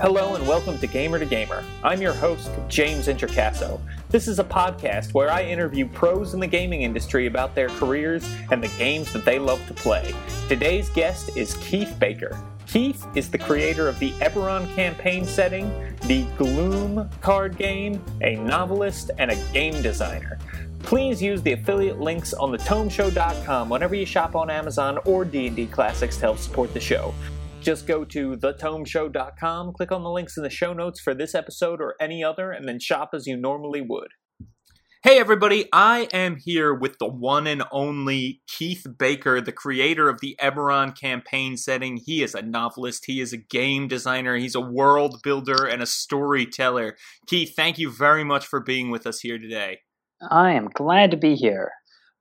Hello and welcome to Gamer to Gamer. I'm your host, James Introcaso. This is a podcast where I interview pros in the gaming industry about their careers and the games that they love to play. Today's guest is Keith Baker. Keith is the creator of the Eberron campaign setting, the Gloom card game, a novelist, and a game designer. Please use the affiliate links on thetomeshow.com whenever you shop on Amazon or D&D Classics to help support the show. Just go to thetomeshow.com, click on the links in the show notes for this episode or any other, and then shop as you normally would. Hey everybody, I am here with the one and only Keith Baker, the creator of the Eberron campaign setting. He is a novelist, he is a game designer, he's a world builder, and a storyteller. Keith, thank you very much for being with us here today. I am glad to be here.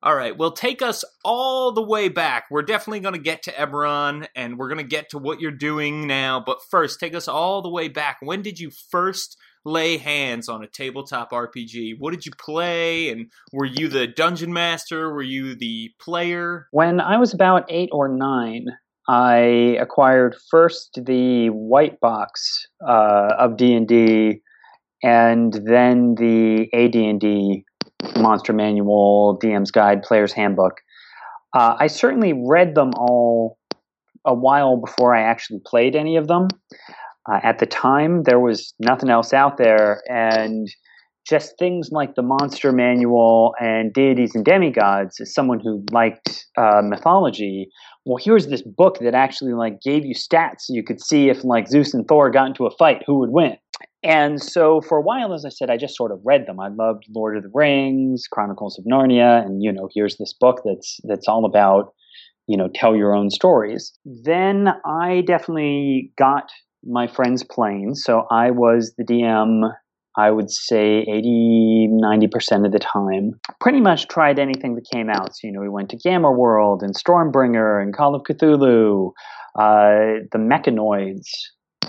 All right, well, take us all the way back. We're definitely going to get to Eberron and we're going to get to what you're doing now. But first, take us all the way back. When did you first lay hands on a tabletop RPG? What did you play? And were you the dungeon master? Were you the player? When I was about eight or nine, I acquired first the white box uh, of D and D, and then the AD&D Monster Manual, DM's Guide, Player's Handbook. Uh, I certainly read them all a while before I actually played any of them. Uh, at the time, there was nothing else out there, and just things like the Monster Manual and Deities and Demigods, as someone who liked uh, mythology, well, here's this book that actually like gave you stats so you could see if like Zeus and Thor got into a fight, who would win. And so for a while, as I said, I just sort of read them. I loved Lord of the Rings, Chronicles of Narnia, and you know, here's this book that's that's all about, you know, tell your own stories. Then I definitely got my friends playing. So I was the DM, I would say 80, 90% of the time. Pretty much tried anything that came out. So, you know, we went to Gamma World and Stormbringer and Call of Cthulhu, uh, the Mechanoids,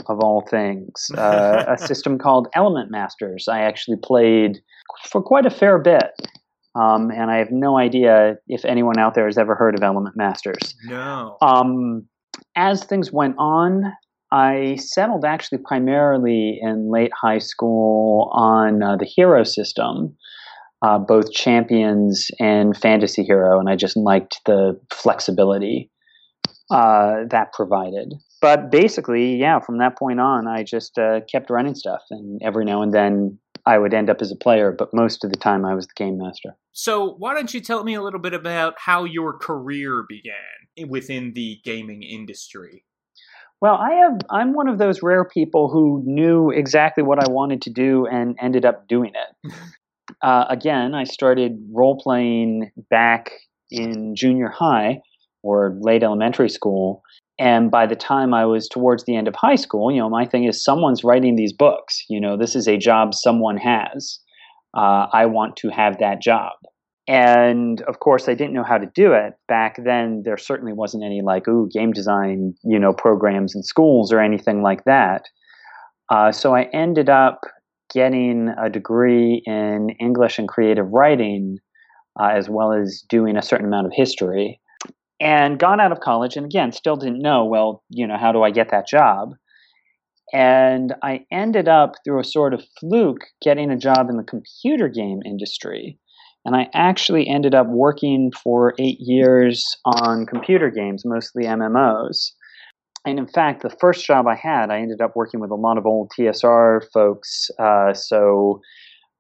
of all things, uh, a system called Element Masters. I actually played for quite a fair bit. Um, and I have no idea if anyone out there has ever heard of Element Masters. No. Um, as things went on, I settled actually primarily in late high school on uh, the hero system, uh, both champions and fantasy hero, and I just liked the flexibility uh, that provided but basically, yeah, from that point on, I just uh, kept running stuff, and every now and then I would end up as a player, but most of the time I was the game master. So, why don't you tell me a little bit about how your career began within the gaming industry? Well, I have I'm one of those rare people who knew exactly what I wanted to do and ended up doing it. uh, again, I started role playing back in junior high or late elementary school and by the time I was towards the end of high school, you know, my thing is someone's writing these books. You know, this is a job someone has. Uh, I want to have that job. And of course, I didn't know how to do it. Back then, there certainly wasn't any like, ooh, game design, you know, programs in schools or anything like that. Uh, so I ended up getting a degree in English and creative writing, uh, as well as doing a certain amount of history and gone out of college and again still didn't know well you know how do i get that job? And i ended up through a sort of fluke getting a job in the computer game industry. And i actually ended up working for eight years on computer games mostly mmos and in fact the first job i had i ended up working with a lot of old tsr folks uh, so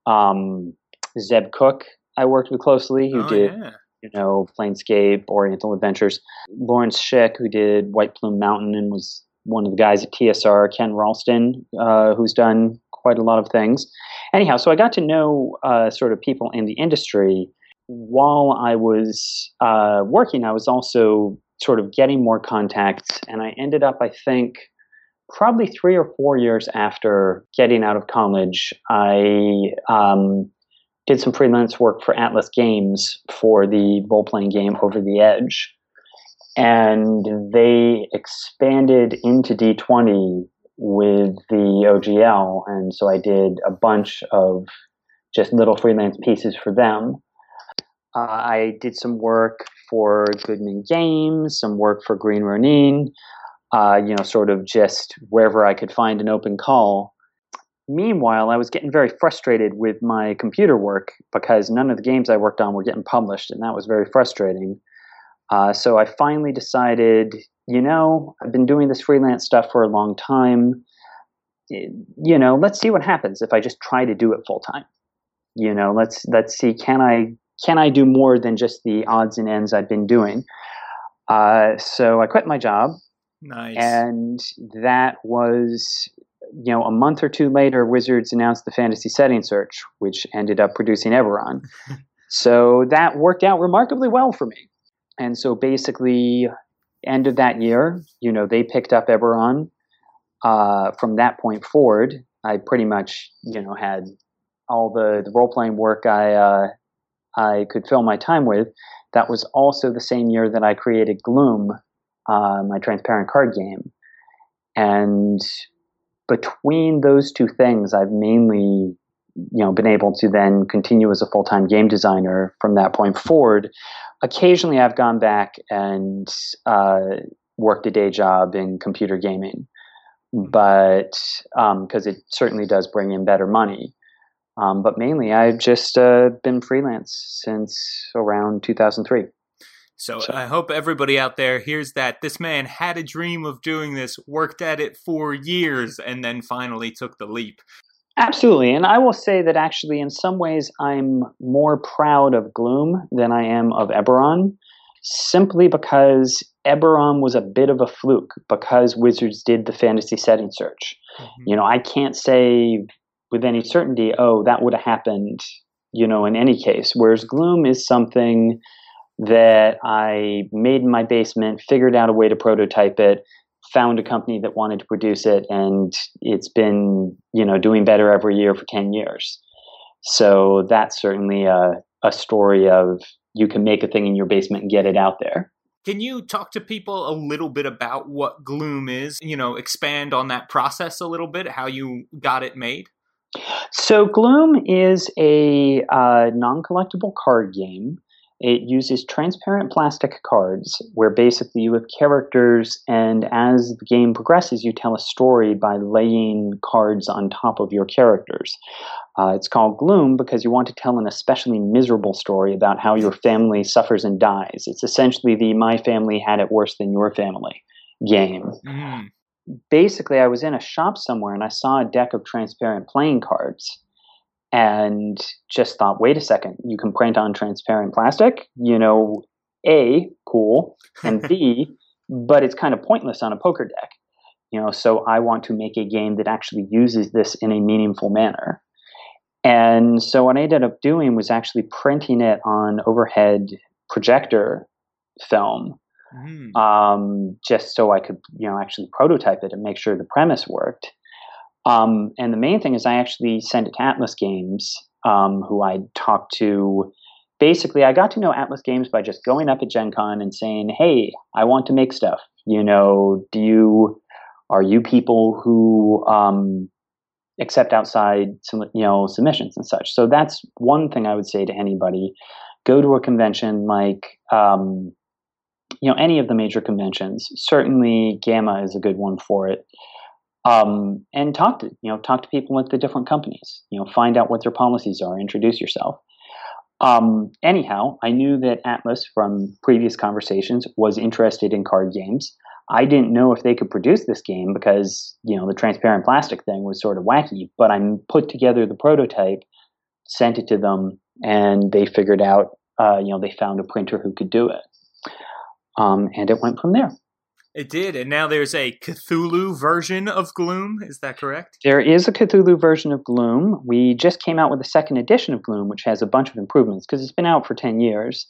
um, zeb cook i worked with closely who oh, did yeah you know, Planescape, Oriental Adventures. Lawrence Schick, who did White Plume Mountain and was one of the guys at TSR, Ken Rolston, uh, who's done quite a lot of things. Anyhow, so I got to know uh, sort of people in the industry. While I was uh, working, I was also sort of getting more contacts, and I ended up, I think, probably three or four years after getting out of college, I um, did some freelance work for Atlas Games for the role playing game Over the Edge. And they expanded into D20 with the OGL. And so I did a bunch of just little freelance pieces for them. Uh, I did some work for Goodman Games, some work for Green Ronin. uh, you know, sort of just wherever I could find an open call. Meanwhile, I was getting very frustrated with my computer work because none of the games I worked on were getting published, and that was very frustrating. Uh, so I finally decided, you know, I've been doing this freelance stuff for a long time. You know, let's see what happens if I just try to do it full time. You know, let's let's see can I can I do more than just the odds and ends I've been doing. Uh, so I quit my job. Nice. And that was, you know, a month or two later, Wizards announced the fantasy setting search, which ended up producing Eberron. so that worked out remarkably well for me. And so basically, end of that year, you know, they picked up Eberron. Uh, from that point forward, I pretty much, you know, had all the, the role playing work I uh, I could fill my time with. That was also the same year that I created Gloom, uh, my transparent card game. And between those two things, I've mainly you know been able to then continue as a full-time game designer from that point forward. Occasionally i've gone back and uh, worked a day job in computer gaming but because um, it certainly does bring in better money. Um, but mainly i've just uh, been freelance since around 2003 so, so, I hope everybody out there hears that this man had a dream of doing this, worked at it for years, and then finally took the leap. Absolutely. And I will say that actually, in some ways, I'm more proud of Gloom than I am of Eberron, simply because Eberron was a bit of a fluke because Wizards did the fantasy setting search. Mm-hmm. You know, I can't say with any certainty, oh, that would have happened, you know, in any case. Whereas Gloom is something that I made in my basement, figured out a way to prototype it, found a company that wanted to produce it, and it's been you know doing better every year for ten years. So that's certainly a, a story of you can make a thing in your basement and get it out there. Can you talk to people a little bit about what Gloom is? You know, expand on that process a little bit, how you got it made? So, Gloom is a uh, non collectible card game it uses transparent plastic cards where basically you have characters, and as the game progresses, you tell a story by laying cards on top of your characters. Uh, it's called Gloom because you want to tell an especially miserable story about how your family suffers and dies. It's essentially the My Family Had It Worse Than Your Family game. Mm. Basically, I was in a shop somewhere and I saw a deck of transparent playing cards and just thought, wait a second, you can print on transparent plastic? You know, A, cool, and B, but it's kind of pointless on a poker deck. You know, so I want to make a game that actually uses this in a meaningful manner. And so what I ended up doing was actually printing it on overhead projector film, mm. um, just so I could, you know, actually prototype it and make sure the premise worked. Um, and the main thing is I actually sent it to Atlas Games, um, who I talked to. Basically, I got to know Atlas Games by just going up at Gen Con and saying, "Hey, I want to make stuff. You know, do you are you people who um, accept outside you know submissions and such?" So that's one thing I would say to anybody: go to a convention like um, you know any of the major conventions. Certainly, Gamma is a good one for it um, and talk to you know talk to people at the different companies. You know, find out what their policies are. Introduce yourself. Um, anyhow, I knew that Atlas from previous conversations was interested in card games. I didn't know if they could produce this game because you know the transparent plastic thing was sort of wacky. But I put together the prototype, sent it to them, and they figured out. Uh, you know, they found a printer who could do it, um, and it went from there. It did, and now there's a Cthulhu version of Gloom. Is that correct? There is a Cthulhu version of Gloom. We just came out with a second edition of Gloom, which has a bunch of improvements because it's been out for 10 years.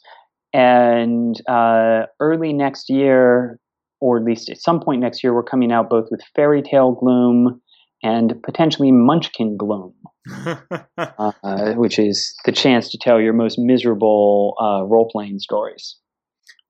And uh, early next year, or at least at some point next year, we're coming out both with Fairy Tale Gloom and potentially Munchkin Gloom, uh, which is the chance to tell your most miserable uh, role playing stories.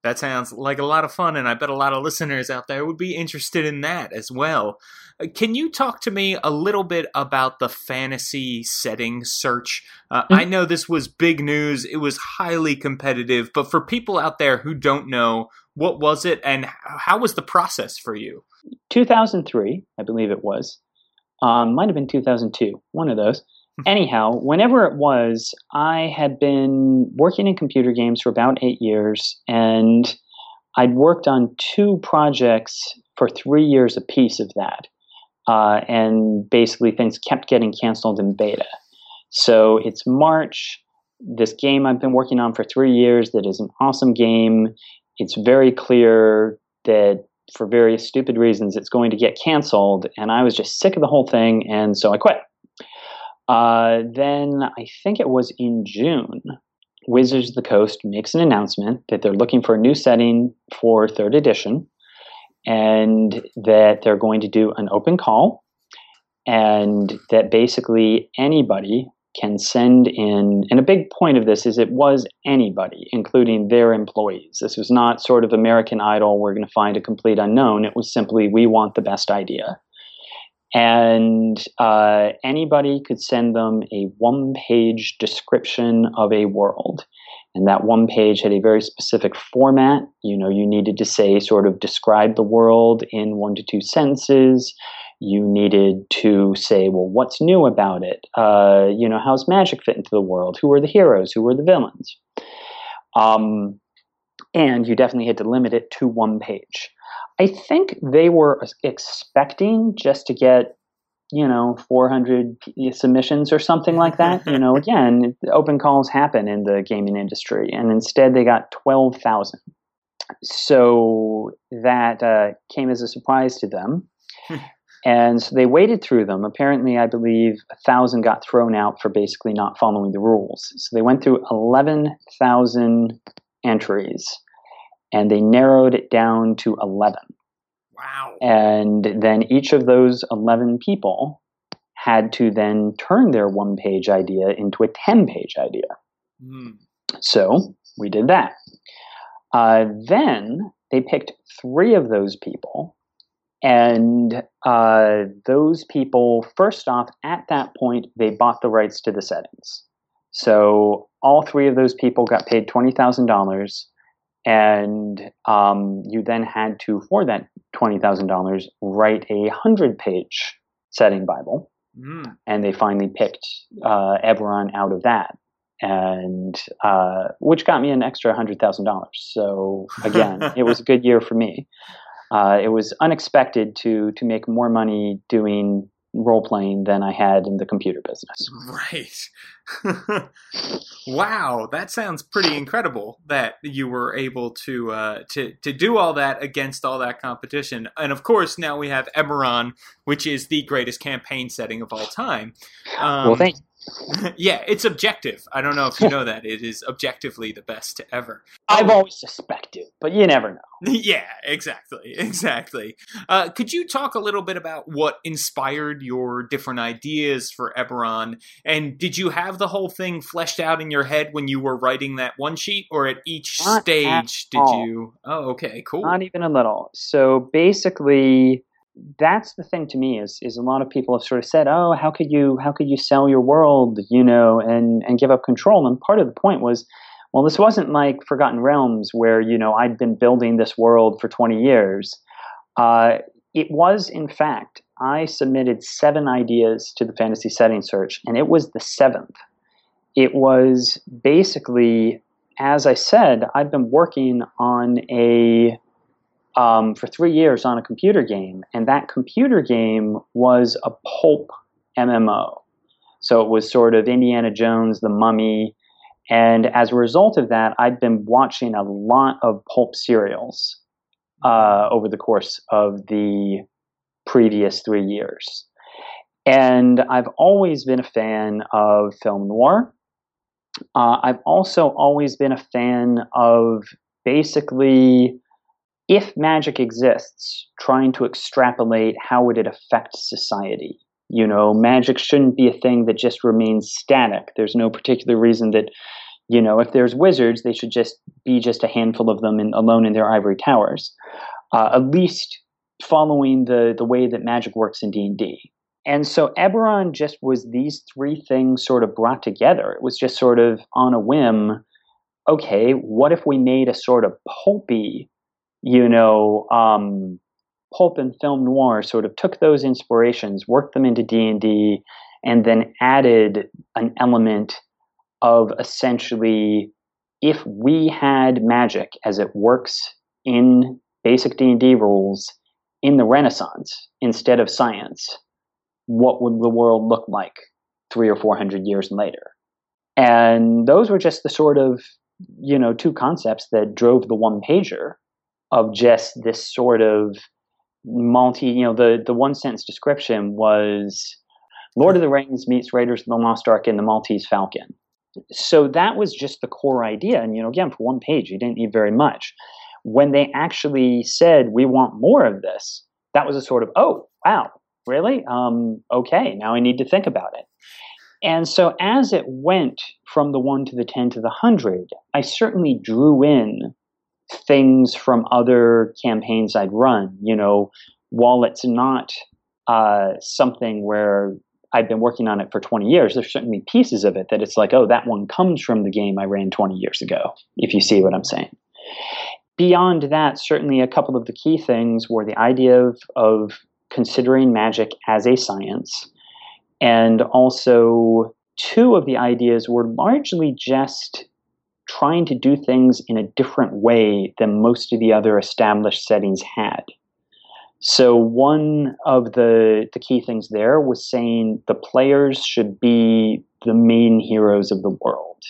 That sounds like a lot of fun, and I bet a lot of listeners out there would be interested in that as well. Uh, can you talk to me a little bit about the fantasy setting search? Uh, mm-hmm. I know this was big news, it was highly competitive, but for people out there who don't know, what was it and how was the process for you? 2003, I believe it was. Um, might have been 2002, one of those. Anyhow, whenever it was, I had been working in computer games for about eight years, and I'd worked on two projects for three years apiece of that. Uh, and basically, things kept getting canceled in beta. So it's March. This game I've been working on for three years that is an awesome game. It's very clear that for various stupid reasons it's going to get canceled, and I was just sick of the whole thing, and so I quit. Uh, then I think it was in June, Wizards of the Coast makes an announcement that they're looking for a new setting for third edition and that they're going to do an open call and that basically anybody can send in and a big point of this is it was anybody including their employees. This was not sort of american idol we're going to find a complete unknown. It was simply we want the best idea and uh, anybody could send them a one page description of a world. And that one page had a very specific format. You know you needed to say sort of describe the world in one to two sentences you needed to say well what's new about it? Uh, you know how's magic fit into the world? Who are the heroes? Who are the villains? Um, and you definitely had to limit it to one page I think they were expecting just to get, you know, 400 submissions or something like that. you know, again, open calls happen in the gaming industry, and instead they got 12,000. So that uh, came as a surprise to them. And so they waded through them. Apparently, I believe a thousand got thrown out for basically not following the rules. So they went through 11,000 entries and they narrowed it down to 11. Wow. And then each of those 11 people had to then turn their one page idea into a 10 page idea. Mm. So we did that. Uh, then they picked three of those people. And uh, those people, first off, at that point, they bought the rights to the settings. So all three of those people got paid $20,000 and um, you then had to, for that $20,000, write a 100 page setting Bible. Mm. And they finally picked uh, Eberron out of that. And uh, which got me an extra $100,000. So again, it was a good year for me. Uh, it was unexpected to to make more money doing role playing than I had in the computer business. Right. wow, that sounds pretty incredible that you were able to uh, to to do all that against all that competition. And of course, now we have Eberron, which is the greatest campaign setting of all time. Um, well, thank yeah, it's objective. I don't know if you know that. It is objectively the best ever. I've always suspected, but you never know. yeah, exactly. Exactly. Uh, could you talk a little bit about what inspired your different ideas for Eberron? And did you have the whole thing fleshed out in your head when you were writing that one sheet, or at each Not stage did all. you? Oh, okay, cool. Not even a little. So basically, that's the thing to me is is a lot of people have sort of said, "Oh, how could you how could you sell your world, you know, and and give up control?" And part of the point was, well, this wasn't like Forgotten Realms where you know I'd been building this world for twenty years. Uh, it was, in fact, I submitted seven ideas to the fantasy setting search, and it was the seventh. It was basically, as I said, I've been working on a um, for three years on a computer game, and that computer game was a pulp MMO. So it was sort of Indiana Jones, The Mummy, and as a result of that, I'd been watching a lot of pulp serials uh, over the course of the previous three years. And I've always been a fan of film noir. Uh, I've also always been a fan of basically if magic exists, trying to extrapolate how would it affect society. You know, magic shouldn't be a thing that just remains static. There's no particular reason that, you know, if there's wizards, they should just be just a handful of them in, alone in their ivory towers. Uh, at least following the the way that magic works in D and D. And so Eberron just was these three things sort of brought together. It was just sort of on a whim. Okay, what if we made a sort of pulpy you know, um, pulp and film noir sort of took those inspirations, worked them into D&D and then added an element of essentially if we had magic as it works in basic D&D rules in the Renaissance instead of science, what would the world look like 3 or 400 years later? And those were just the sort of, you know, two concepts that drove the one pager of just this sort of multi, you know, the the one sentence description was Lord of the Rings meets Raiders of the Lost Ark and the Maltese Falcon. So that was just the core idea. And, you know, again, for one page, you didn't need very much. When they actually said, we want more of this, that was a sort of, oh, wow, really? Um, okay, now I need to think about it. And so as it went from the 1 to the 10 to the 100, I certainly drew in things from other campaigns I'd run. You know, while it's not uh, something where I've been working on it for 20 years, there's certainly pieces of it that it's like, oh, that one comes from the game I ran 20 years ago, if you see what I'm saying. Beyond that, certainly a couple of the key things were the idea of, of considering magic as a science, and also two of the ideas were largely just trying to do things in a different way than most of the other established settings had. So one of the the key things there was saying the players should be the main heroes of the world.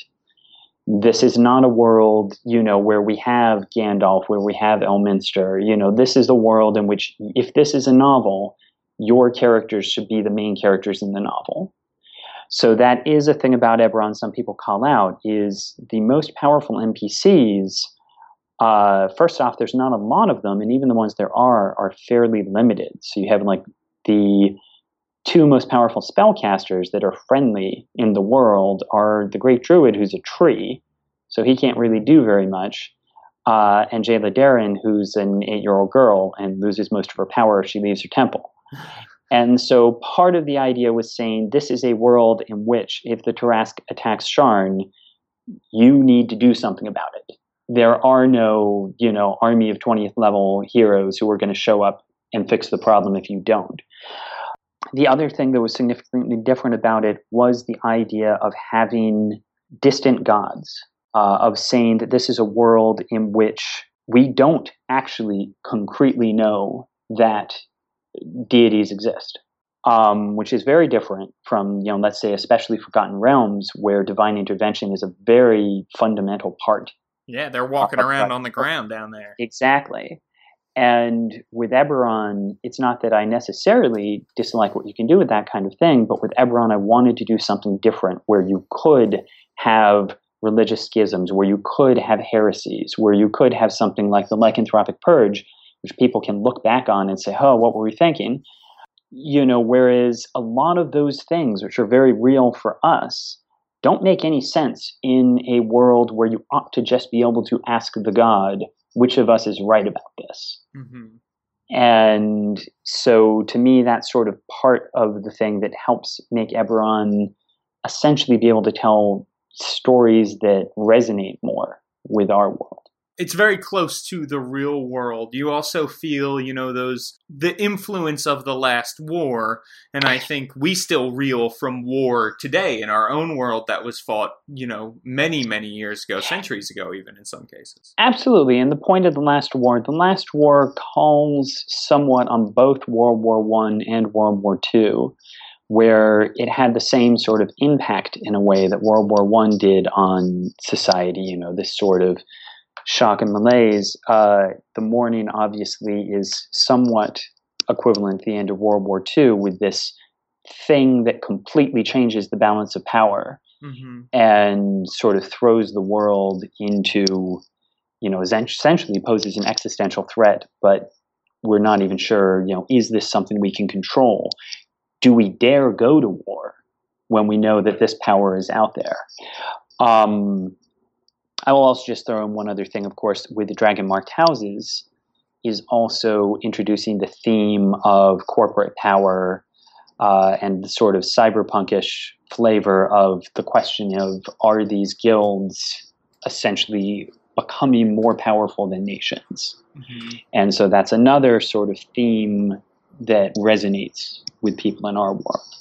This is not a world, you know, where we have Gandalf, where we have Elminster. You know, this is a world in which if this is a novel, your characters should be the main characters in the novel. So that is a thing about Eberron some people call out is the most powerful NPCs uh, first off, there's not a lot of them, and even the ones there are are fairly limited. So you have like the two most powerful spellcasters that are friendly in the world are the Great Druid, who's a tree, so he can't really do very much, uh, and Jaela Daran, who's an eight-year-old girl and loses most of her power if she leaves her temple. And so part of the idea was saying this is a world in which if the Tarrasque attacks Sharn, you need to do something about it there are no, you know, army of 20th level heroes who are going to show up and fix the problem if you don't. The other thing that was significantly different about it was the idea of having distant gods, uh, of saying that this is a world in which we don't actually concretely know that deities exist. Um, which is very different from, you know, let's say, especially Forgotten Realms, where divine intervention is a very fundamental part yeah, they're walking around on the ground down there. Exactly. And with Eberron, it's not that I necessarily dislike what you can do with that kind of thing, but with Eberron, I wanted to do something different where you could have religious schisms, where you could have heresies, where you could have something like the lycanthropic purge, which people can look back on and say, oh, what were we thinking? You know, whereas a lot of those things, which are very real for us, don't make any sense in a world where you ought to just be able to ask the God which of us is right about this. Mm-hmm. And so to me, that's sort of part of the thing that helps make Eberron essentially be able to tell stories that resonate more with our world it's very close to the real world. You also feel, you know, those the influence of the last war, and I think we still reel from war today in our own world that was fought, you know, many many years ago, centuries ago, even in some cases. Absolutely, and the point of the last war, the last war calls somewhat on both World War One and World War Two. Where it had the same sort of impact in a way that World War One did on society, you know, this sort of shock and malaise, uh, the Mourning obviously is somewhat equivalent to the end of World War II with this thing that completely changes the balance of power mm-hmm. and sort of throws the world into, you know, essentially poses an existential threat, but we're not even sure, you know, is this something we can control? Do we dare go to war when we know that this power is out there? Um, I will also just throw in one other thing, of course, with the dragon marked houses, is also introducing the theme of corporate power uh, and the sort of cyberpunkish flavor of the question of are these guilds essentially becoming more powerful than nations. Mm-hmm. And so that's another sort of theme that resonates with people in our world.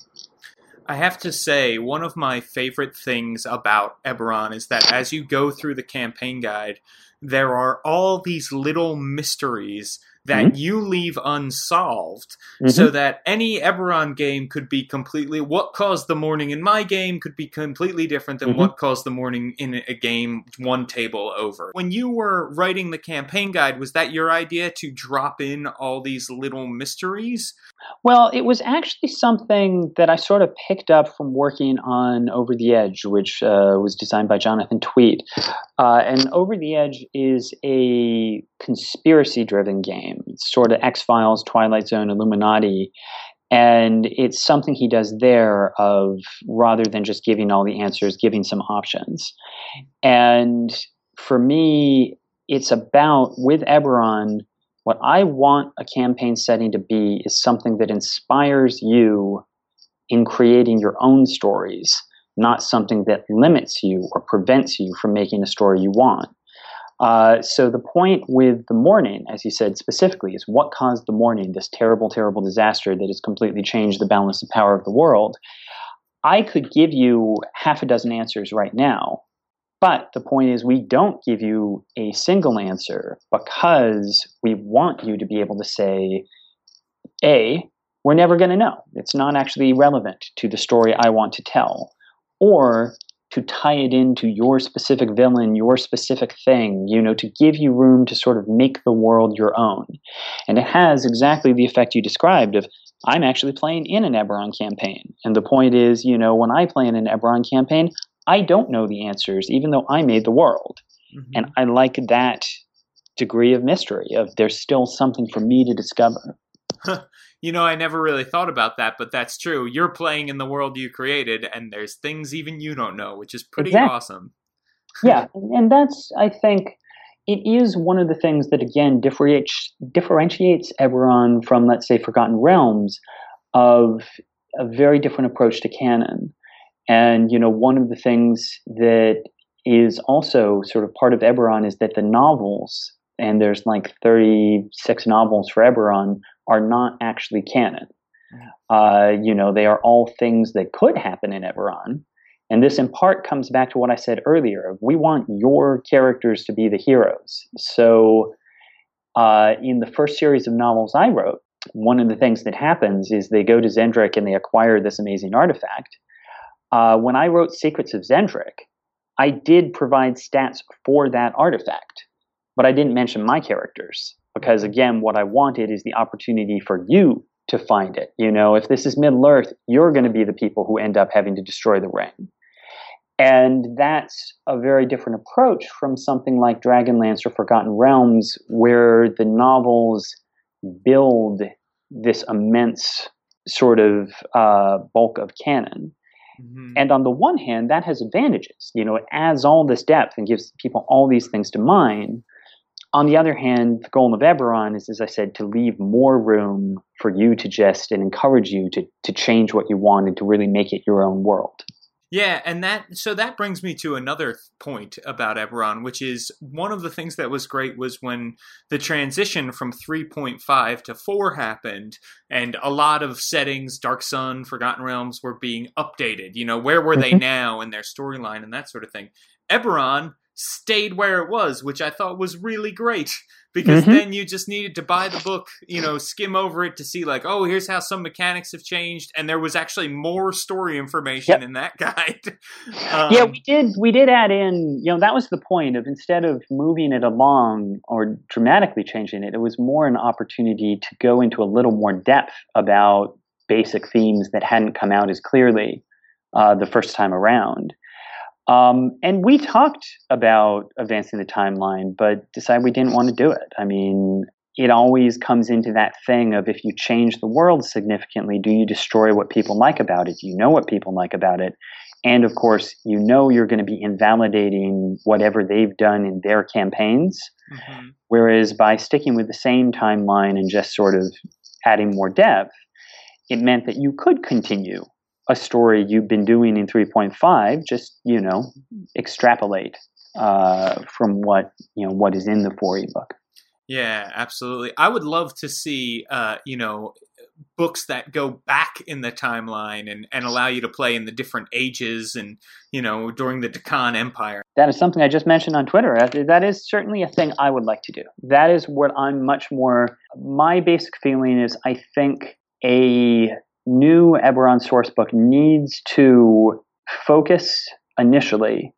I have to say, one of my favorite things about Eberron is that as you go through the campaign guide, there are all these little mysteries that mm-hmm. you leave unsolved mm-hmm. so that any Eberron game could be completely what caused the Mourning in my game could be completely different than mm-hmm. what caused the Mourning in a game one table over. When you were writing the campaign guide, was that your idea to drop in all these little mysteries? Well, it was actually something that I sort of picked up from working on Over the Edge, which uh, was designed by Jonathan Tweet. Uh, and Over the Edge is a conspiracy driven game, it's sort of X Files, Twilight Zone, Illuminati. And it's something he does there of rather than just giving all the answers, giving some options. And for me, it's about with Eberron what I want a campaign setting to be is something that inspires you in creating your own stories, not something that limits you or prevents you from making a story you want. Uh, so the point with the Mourning, as you said specifically, is what caused the Mourning, this terrible, terrible disaster that has completely changed the balance of power of the world. I could give you half a dozen answers right now, but the point is, we don't give you a single answer because we want you to be able to say, A, we're never going to know. It's not actually relevant to the story I want to tell. Or to tie it into your specific villain, your specific thing, you know, to give you room to sort of make the world your own. And it has exactly the effect you described of I'm actually playing in an Eberron campaign. And the point is, you know, when I play in an Eberron campaign, I don't know the answers, even though I made the world. Mm-hmm. And I like that degree of mystery of there's still something for me to discover. you know, I never really thought about that, but that's true. You're playing in the world you created, and there's things even you don't know, which is pretty exactly. awesome. yeah, and that's I think it is one of the things that again differentiates differentiates Eberron from, let's say, Forgotten Realms, of a very different approach to canon. And you know, one of the things that is also sort of part of Eberron is that the novels, and there's like 36 novels for Eberron, are not actually canon. Uh, you know, they are all things that could happen in Eberron. And this in part comes back to what I said earlier. We want your characters to be the heroes. So uh, in the first series of novels I wrote, one of the things that happens is they go to Xen'drik and they acquire this amazing artifact. Uh, when I wrote Secrets of Xen'drik, I did provide stats for that artifact, but I didn't mention my characters because, again, what I wanted is the opportunity for you to find it. You know, if this is Middle Earth, you're going to be the people who end up having to destroy the ring. And that's a very different approach from something like Dragonlance or Forgotten Realms, where the novels build this immense sort of uh, bulk of canon. Mm-hmm. And on the one hand, that has advantages. You know, it adds all this depth and gives people all these things to mine. On the other hand, the goal of Eberron is, as I said, to leave more room for you to just and encourage you to, to change what you want and to really make it your own world. Yeah, and that so that brings me to another point about Eberron, which is one of the things that was great was when the transition from 3.5 to 4 happened and a lot of settings, Dark Sun, Forgotten Realms were being updated. You know, where were they mm-hmm. now in their storyline and that sort of thing. Eberron stayed where it was, which I thought was really great because mm-hmm. then you just needed to buy the book, you know, skim over it to see like, oh, here's how some mechanics have changed, and there was actually more story information yep. in that guide. um, yeah, we did we did add in, you know, that was the point of instead of moving it along or dramatically changing it, it was more an opportunity to go into a little more depth about basic themes that hadn't come out as clearly uh, the first time around. Um, and we talked about advancing the timeline, but decided we didn't want to do it. I mean, it always comes into that thing of if you change the world significantly, do you destroy what people like about it? Do you know what people like about it? And of course, you know you're going to be invalidating whatever they've done in their campaigns. Mm-hmm. Whereas by sticking with the same timeline and just sort of adding more depth, it meant that you could continue a story you've been doing in 3.5, just, you know, extrapolate uh, from what you know what is in the 4e book. Yeah, absolutely. I would love to see, uh, you know, books that go back in the timeline and, and allow you to play in the different ages and, you know, during the Dhakaan Empire. That is something I just mentioned on Twitter. That is certainly a thing I would like to do. That is what I'm much more. My basic feeling is I think a new Eberron sourcebook needs to focus initially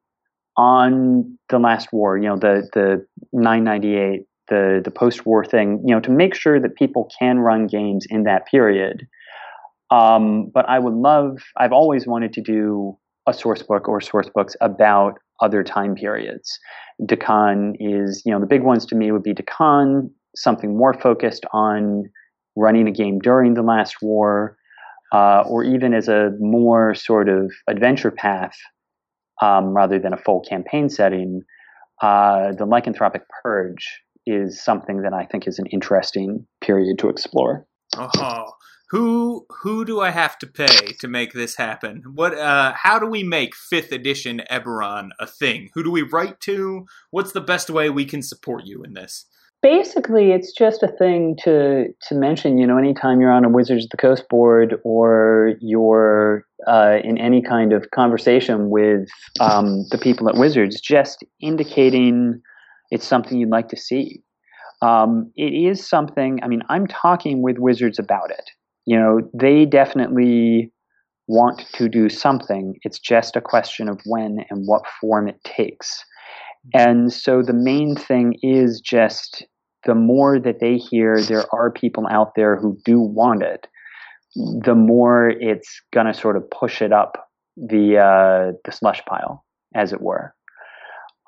on the last war, you know, the, the 998 the the post war thing, you know, to make sure that people can run games in that period. Um, but I would love. I've always wanted to do a source book or source books about other time periods. Dhakaan is, you know, the big ones to me would be Dhakaan, something more focused on running a game during the last war, uh, or even as a more sort of adventure path um, rather than a full campaign setting. Uh, the lycanthropic purge is something that I think is an interesting period to explore. Oh, who who do I have to pay to make this happen? What uh, how do we make fifth edition Eberron a thing? Who do we write to? What's the best way we can support you in this? Basically, it's just a thing to to mention. You know, anytime you're on a Wizards of the Coast board or you're uh, in any kind of conversation with um, the people at Wizards, just indicating it's something you'd like to see. Um, it is something, I mean, I'm talking with Wizards about it. You know, they definitely want to do something. It's just a question of when and what form it takes. And so the main thing is just the more that they hear there are people out there who do want it, the more it's going to sort of push it up the uh, the slush pile, as it were.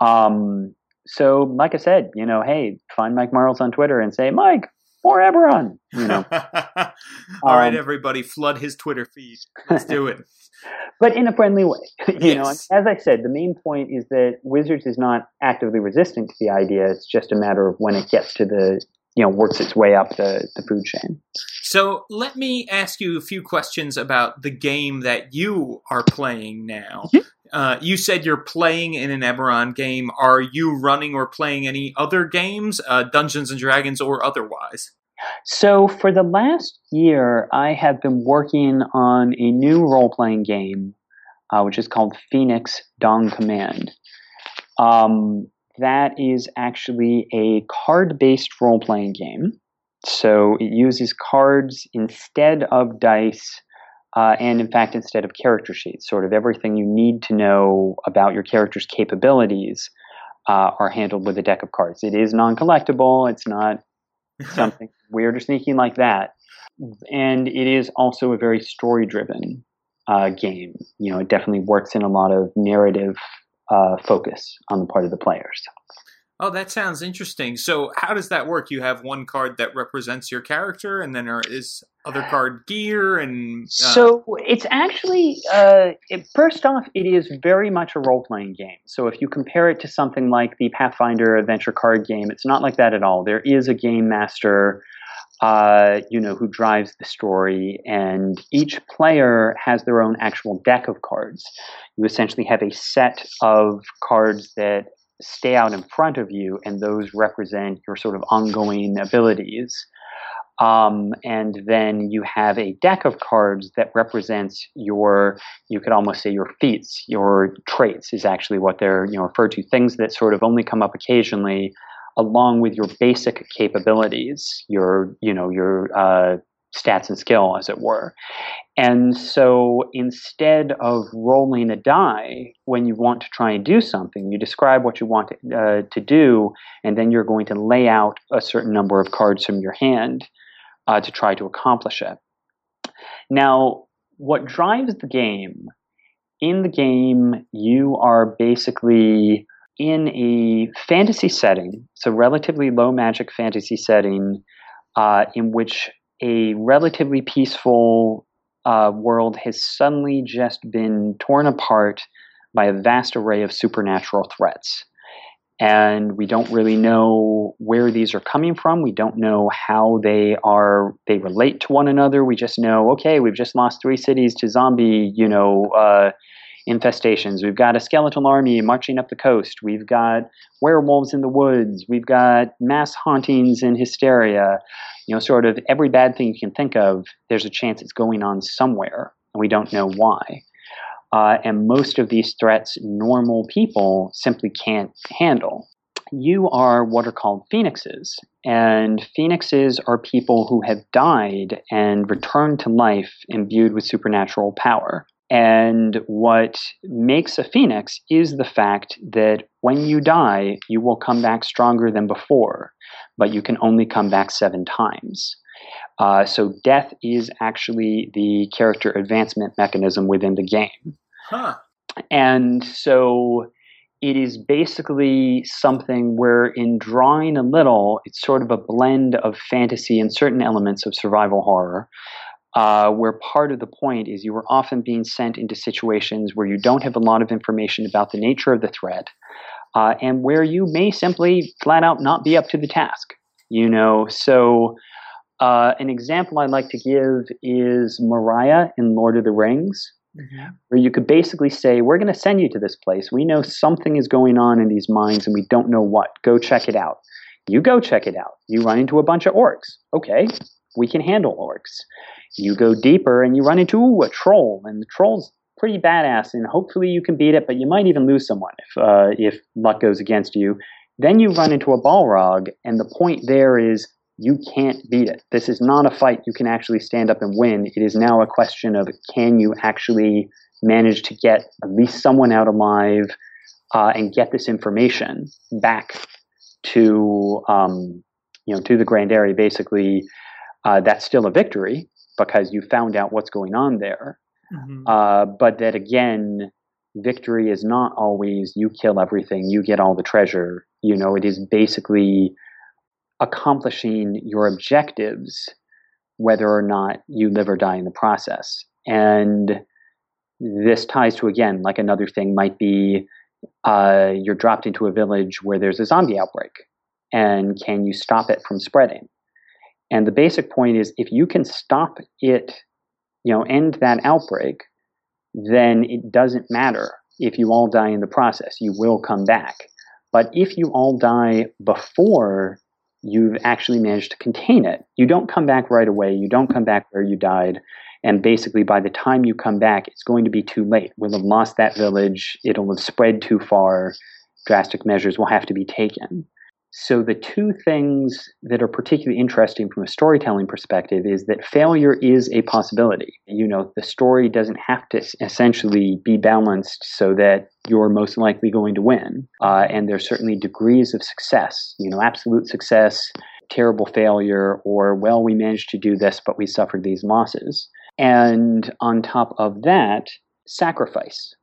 Um, so, like I said, you know, hey, find Mike Mearls on Twitter and say, Mike, more Eberron. You know. All um, right, everybody, flood his Twitter feed. Let's do it. but in a friendly way. you yes. know, as I said, the main point is that Wizards is not actively resistant to the idea. It's just a matter of when it gets to the you know works its way up the, the food chain. So let me ask you a few questions about the game that you are playing now. Mm-hmm. Uh, you said you're playing in an Eberron game. Are you running or playing any other games, uh, Dungeons and Dragons or otherwise? So, for the last year, I have been working on a new role playing game, uh, which is called Phoenix Dawn Command. Um, that is actually a card based role playing game. So, it uses cards instead of dice uh, and in fact, instead of character sheets, sort of everything you need to know about your character's capabilities uh, are handled with a deck of cards. It is non collectible, it's not something weird or sneaky like that. And it is also a very story driven uh, game. You know, it definitely works in a lot of narrative uh, focus on the part of the players. Oh, that sounds interesting. So, how does that work? You have one card that represents your character, and then there is other card gear, and uh... so it's actually uh, it, first off, it is very much a role playing game. So, if you compare it to something like the Pathfinder adventure card game, it's not like that at all. There is a game master. Uh, you know, who drives the story, and each player has their own actual deck of cards. You essentially have a set of cards that stay out in front of you, and those represent your sort of ongoing abilities. Um, and then you have a deck of cards that represents your, you could almost say your feats, your traits is actually what they're you know referred to. Things that sort of only come up occasionally, along with your basic capabilities, your you know your uh, stats and skill, as it were. And so instead of rolling a die when you want to try and do something, you describe what you want to, uh, to do, and then you're going to lay out a certain number of cards from your hand uh, to try to accomplish it. Now, what drives the game in the game, you are basically in a fantasy setting, a relatively low magic fantasy setting uh, in which a relatively peaceful uh, world has suddenly just been torn apart by a vast array of supernatural threats. And we don't really know where these are coming from. We don't know how they are they relate to one another. We just know, okay, we've just lost three cities to zombie, you know, uh, infestations. We've got a skeletal army marching up the coast. We've got werewolves in the woods. We've got mass hauntings and hysteria. You know, sort of every bad thing you can think of, there's a chance it's going on somewhere, and we don't know why. Uh, and most of these threats, normal people simply can't handle. You are what are called phoenixes. And phoenixes are people who have died and returned to life imbued with supernatural power. And what makes a phoenix is the fact that when you die, you will come back stronger than before, but you can only come back seven times. Uh, so death is actually the character advancement mechanism within the game. Huh. And so it is basically something where, in drawing a little, it's sort of a blend of fantasy and certain elements of survival horror. Uh, where part of the point is you are often being sent into situations where you don't have a lot of information about the nature of the threat, uh, and where you may simply flat out not be up to the task. You know, so uh, an example I like to give is Moria in Lord of the Rings mm-hmm. where you could basically say, We're going to send you to this place. We know something is going on in these mines and we don't know what. Go check it out. You go check it out. You run into a bunch of orcs. Okay, we can handle orcs. You go deeper and you run into ooh, a troll, and the troll's pretty badass, and hopefully you can beat it, but you might even lose someone if uh, if luck goes against you. Then you run into a balrog, and the point there is you can't beat it. This is not a fight you can actually stand up and win. It is now a question of can you actually manage to get at least someone out alive uh, and get this information back to um, you know to the Grand Area, Basically, uh, that's still a victory because you found out what's going on there. Mm-hmm. Uh, but that again, victory is not always you kill everything, you get all the treasure. You know, it is basically accomplishing your objectives, whether or not you live or die in the process. And this ties to, again, like another thing might be uh, you're dropped into a village where there's a zombie outbreak. And can you stop it from spreading? And the basic point is if you can stop it, you know, end that outbreak, then it doesn't matter if you all die in the process. You will come back. But if you all die before you've actually managed to contain it. You don't come back right away. You don't come back where you died. And basically, by the time you come back, it's going to be too late. We'll have lost that village. It'll have spread too far. Drastic measures will have to be taken. So, the two things that are particularly interesting from a storytelling perspective is that failure is a possibility. You know, the story doesn't have to essentially be balanced so that you're most likely going to win. Uh, and there's certainly degrees of success, you know, absolute success, terrible failure, or, well, we managed to do this, but we suffered these losses. And on top of that, sacrifice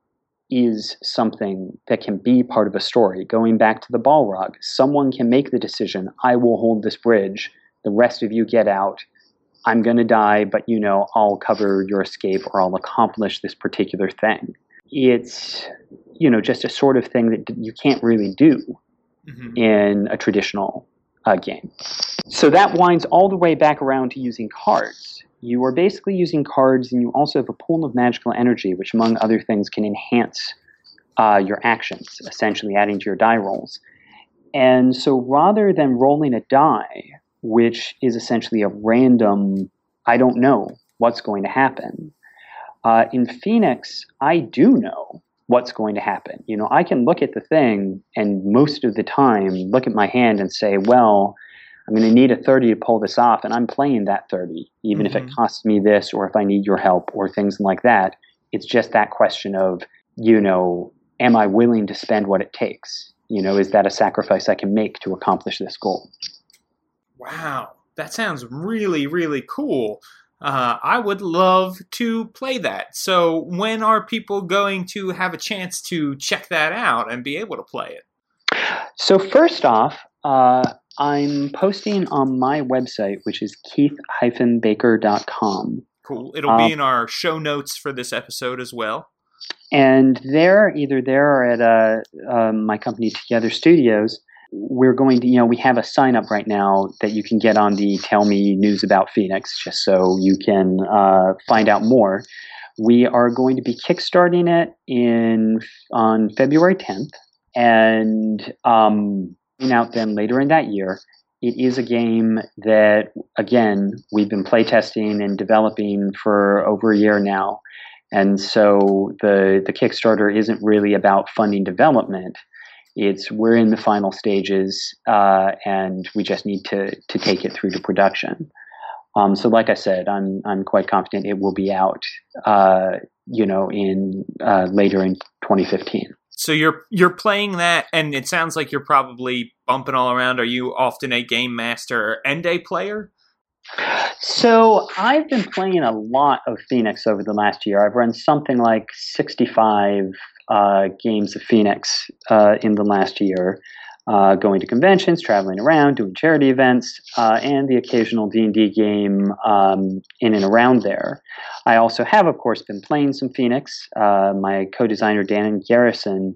is something that can be part of a story. Going back to the Balrog, someone can make the decision I will hold this bridge, the rest of you get out. I'm going to die, but you know, I'll cover your escape or I'll accomplish this particular thing. It's, you know, just a sort of thing that you can't really do mm-hmm. in a traditional game. So that winds all the way back around to using cards you are basically using cards and you also have a pool of magical energy, which, among other things, can enhance uh, your actions, essentially adding to your die rolls. And so rather than rolling a die, which is essentially a random, I don't know what's going to happen, uh, in Phoenix, I do know what's going to happen. You know, I can look at the thing and most of the time look at my hand and say, well, I'm going to need a 30 to pull this off, and I'm playing that 30, even mm-hmm. if it mm-hmm. costs me this, or if I need your help, or things like that. It's just that question of, you know, am I willing to spend what it takes? You know, is that a sacrifice I can make to accomplish this goal? Wow, that sounds really, really cool. Uh, I would love to play that. So, when are people going to have a chance to check that out and be able to play it? So, first off, uh, I'm posting on my website, which is keith-baker.com. Cool. It'll be uh, in our show notes for this episode as well. And there, either there or at uh, um, my company Twogether Studios, we're going to, you know, we have a sign up right now that you can get on the Tell Me News About Phoenix, just so you can uh, find out more. We are going to be kickstarting it in on February 10th and um, out then later in that year. It is a game that, again, we've been playtesting and developing for over a year now. And so the, the Kickstarter isn't really about funding development. It's we're in the final stages, uh, and we just need to to take it through to production. Um, so, like I said, I'm I'm quite confident it will be out, uh, you know, in uh, later in 2015. So you're you're playing that, and it sounds like you're probably bumping all around. Are you often a game master and a player? So I've been playing a lot of Phoenix over the last year. I've run something like 65 uh, games of Phoenix uh, in the last year uh, going to conventions, traveling around, doing charity events, uh, and the occasional D&D game um, in and around there. I also have, of course, been playing some Phoenix. Uh, my co-designer Dan Garrison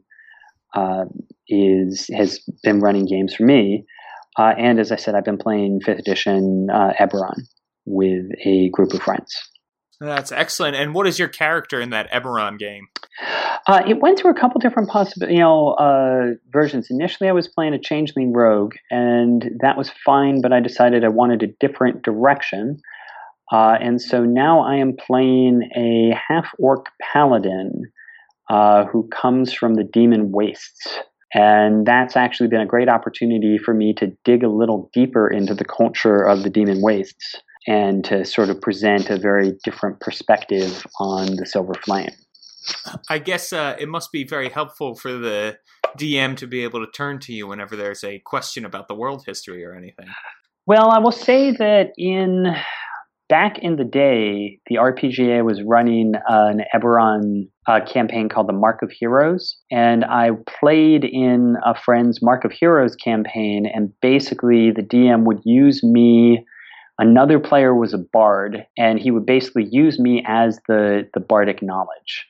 uh, is has been running games for me, uh, and as I said, I've been playing Fifth Edition uh, Eberron with a group of friends. That's excellent. And what is your character in that Eberron game? Uh, it went through a couple different possible, you know, uh, versions. Initially, I was playing a changeling rogue, and that was fine. But I decided I wanted a different direction, uh, and so now I am playing a half orc paladin uh, who comes from the demon wastes. And that's actually been a great opportunity for me to dig a little deeper into the culture of the demon wastes and to sort of present a very different perspective on the Silver Flame. I guess uh, it must be very helpful for the DM to be able to turn to you whenever there's a question about the world history or anything. Well, I will say that in back in the day, the RPGA was running an Eberron uh, campaign called the Mark of Heroes, and I played in a friend's Mark of Heroes campaign, and basically the DM would use me Another player was a bard, and he would basically use me as the the bardic knowledge.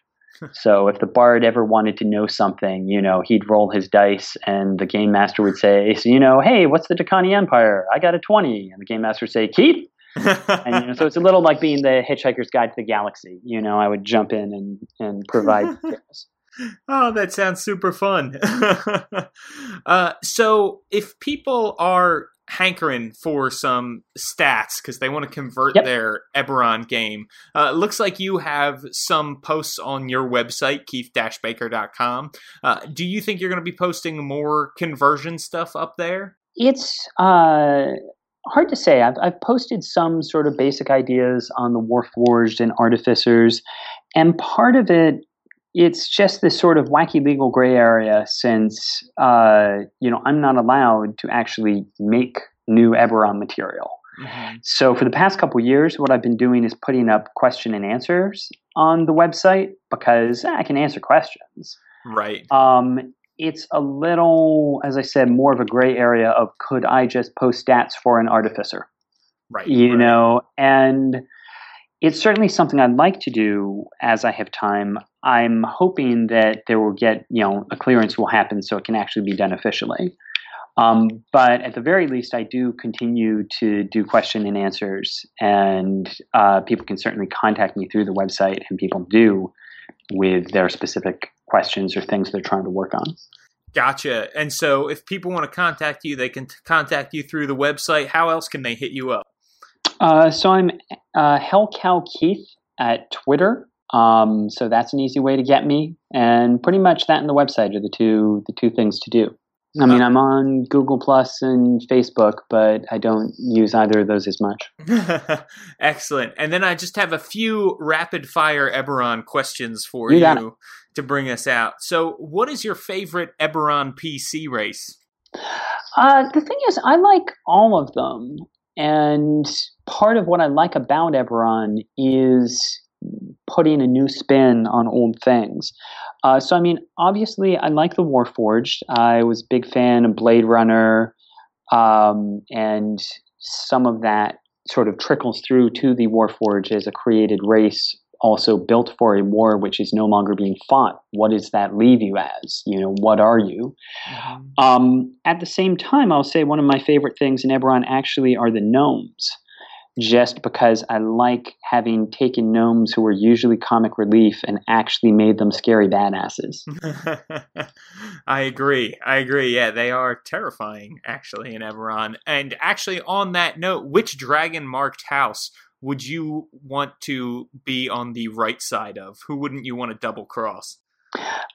so if the bard ever wanted to know something, you know, he'd roll his dice, and the game master would say, "So you know, hey, what's the Dhakaani Empire? I got a 20. and the game master would say, "Keep." and you know, so it's a little like being the Hitchhiker's Guide to the Galaxy. You know, I would jump in and and provide. oh, that sounds super fun. uh, so, if people are hankering for some stats because they want to convert yep. their Eberron game. Uh, looks like you have some posts on your website, keith-baker.com. Uh, do you think you're going to be posting more conversion stuff up there? It's uh, hard to say. I've, I've posted some sort of basic ideas on the Warforged and Artificers, and part of it it's just this sort of wacky legal gray area since uh, you know I'm not allowed to actually make new Eberron material. Mm-hmm. So for the past couple years, what I've been doing is putting up question and answers on the website because I can answer questions. Right. Um, it's a little, as I said, more of a gray area of could I just post stats for an artificer? Right. You right. know, and it's certainly something I'd like to do as I have time. I'm hoping that there will get, you know, a clearance will happen so it can actually be done officially. Um, but at the very least, I do continue to do question and answers, and uh, people can certainly contact me through the website, and people do with their specific questions or things they're trying to work on. Gotcha. And so, if people want to contact you, they can t- contact you through the website. How else can they hit you up? Uh, so I'm uh, Hellcow Keith at Twitter. Um, so that's an easy way to get me, and pretty much that and the website are the two the two things to do. I mean, I'm on Google Plus and Facebook, but I don't use either of those as much. Excellent. And then I just have a few rapid fire Eberron questions for you, you to bring us out. So, what is your favorite Eberron PC race? Uh, the thing is, I like all of them. And part of what I like about Eberron is putting a new spin on old things. Uh, so, I mean, obviously, I like the Warforged. I was a big fan of Blade Runner, um, and some of that sort of trickles through to the Warforged as a created race also built for a war which is no longer being fought. What does that leave you as? You know, what are you? Mm-hmm. Um, at the same time, I'll say one of my favorite things in Eberron actually are the gnomes. just because I like having taken gnomes who were usually comic relief and actually made them scary badasses. I agree. I agree. Yeah, they are terrifying, actually, in Eberron. And actually, on that note, which dragon marked house would you want to be on the right side of? Who wouldn't you want to double cross?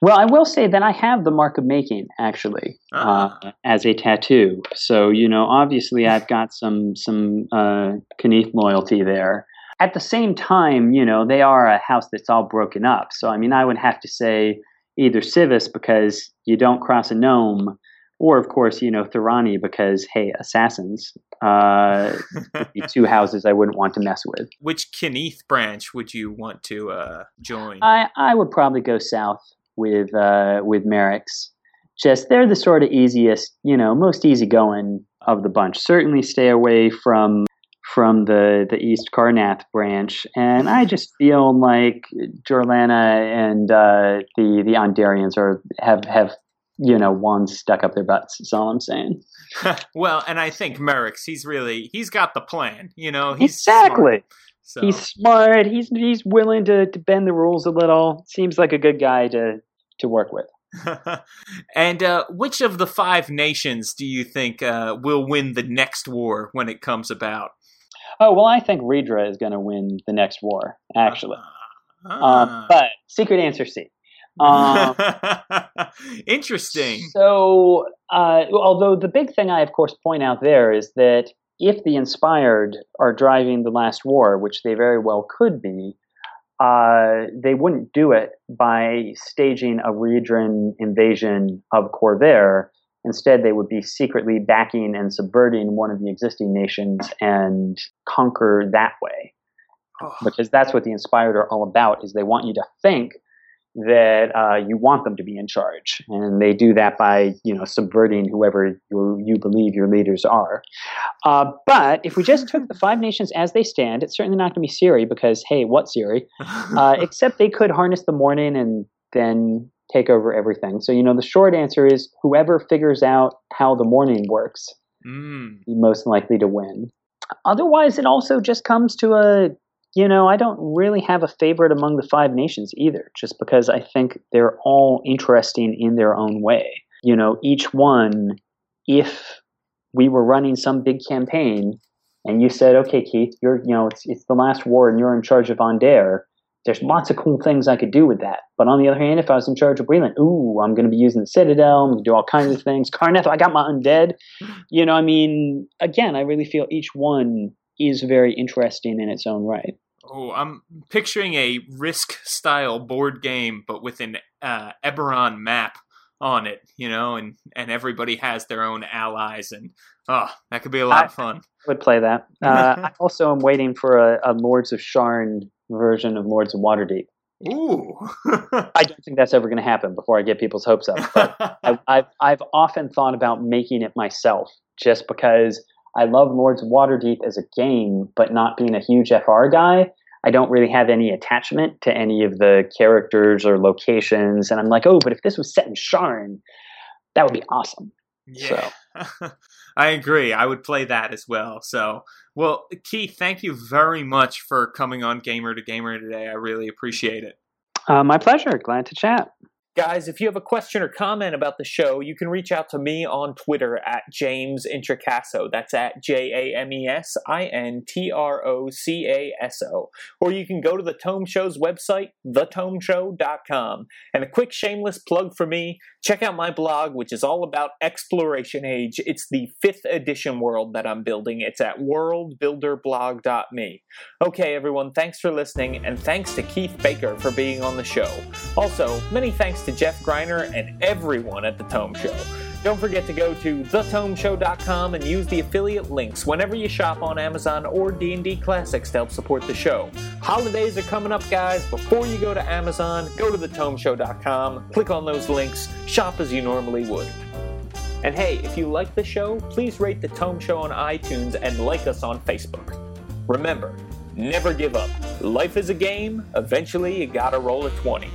Well, I will say that I have the mark of making actually uh, ah. as a tattoo. So you know, obviously, I've got some some uh, Cannith loyalty there. At the same time, you know, they are a house that's all broken up. So I mean, I would have to say either Sivis because you don't cross a gnome, or of course, you know, Thuranni because hey, assassins. Uh, two houses I wouldn't want to mess with. Which Cannith branch would you want to uh, join? I I would probably go south with uh, with Merrix. Just they're the sort of easiest, you know, most easygoing of the bunch. Certainly, stay away from from the the East Karrnath branch, and I just feel like Jorlanna and uh, the the Aundairians are have have you know, wands stuck up their butts. That's all I'm saying. well, and I think Merrix, he's really, he's got the plan. You know, he's exactly. Smart, so. He's smart. He's he's willing to, to bend the rules a little. Seems like a good guy to to work with. and uh, which of the five nations do you think uh, will win the next war when it comes about? Oh well, I think Riedra is going to win the next war. Actually, uh, um, but secret answer C. Um, Interesting. So, uh, although the big thing I, of course, point out there is that if the inspired are driving the last war, which they very well could be, uh, they wouldn't do it by staging a Riedran invasion of Khorvaire. Instead, they would be secretly backing and subverting one of the existing nations and conquer that way. Oh. Because that's what the inspired are all about, is they want you to think that uh, you want them to be in charge, and they do that by you know subverting whoever you, you believe your leaders are. Uh, but if we just took the five nations as they stand, it's certainly not going to be Cyre because hey, what Cyre? Uh, except they could harness the Mourning and then take over everything. So you know the short answer is whoever figures out how the Mourning works, mm. be most likely to win. Otherwise, it also just comes to a you know, I don't really have a favorite among the five nations either, just because I think they're all interesting in their own way. You know, each one, if we were running some big campaign and you said, okay, Keith, you're, you know, it's, it's the last war and you're in charge of Aundair, there's lots of cool things I could do with that. But on the other hand, if I was in charge of Breland, ooh, I'm going to be using the Citadel, I'm going to do all kinds of things. Karrnath, I got my undead. You know, I mean, again, I really feel each one is very interesting in its own right. Oh, I'm picturing a Risk style board game, but with an uh, Eberron map on it, you know, and and everybody has their own allies, and oh, that could be a lot I of fun. I would play that. Uh, I also am waiting for a, a Lords of Sharn version of Lords of Waterdeep. Ooh. I don't think that's ever going to happen before I get people's hopes up. But I, I've, I've often thought about making it myself just because I love Lords of Waterdeep as a game, but not being a huge FR guy, I don't really have any attachment to any of the characters or locations. And I'm like, oh, but if this was set in Sharn, that would be awesome. Yeah. So. I agree. I would play that as well. So, well, Keith, thank you very much for coming on Gamer to Gamer today. I really appreciate it. Uh, my pleasure. Glad to chat. Guys, if you have a question or comment about the show, you can reach out to me on Twitter at James Introcaso. That's at J A M E S I N T R O C A S O. Or you can go to the Tome Show's website, thetomeshow.com. And a quick shameless plug for me check out my blog, which is all about Exploration Age. It's the fifth edition world that I'm building. It's at worldbuilderblog.me. Okay, everyone, thanks for listening, and thanks to Keith Baker for being on the show. Also, many thanks to Jeff Greiner and everyone at The Tome Show. Don't forget to go to thetomeshow.com and use the affiliate links whenever you shop on Amazon or D&D Classics to help support the show. Holidays are coming up, guys. Before you go to Amazon, go to thetomeshow.com, click on those links, shop as you normally would. And hey, if you like the show, please rate The Tome Show on iTunes and like us on Facebook. Remember, never give up. Life is a game. Eventually, you gotta roll a 20.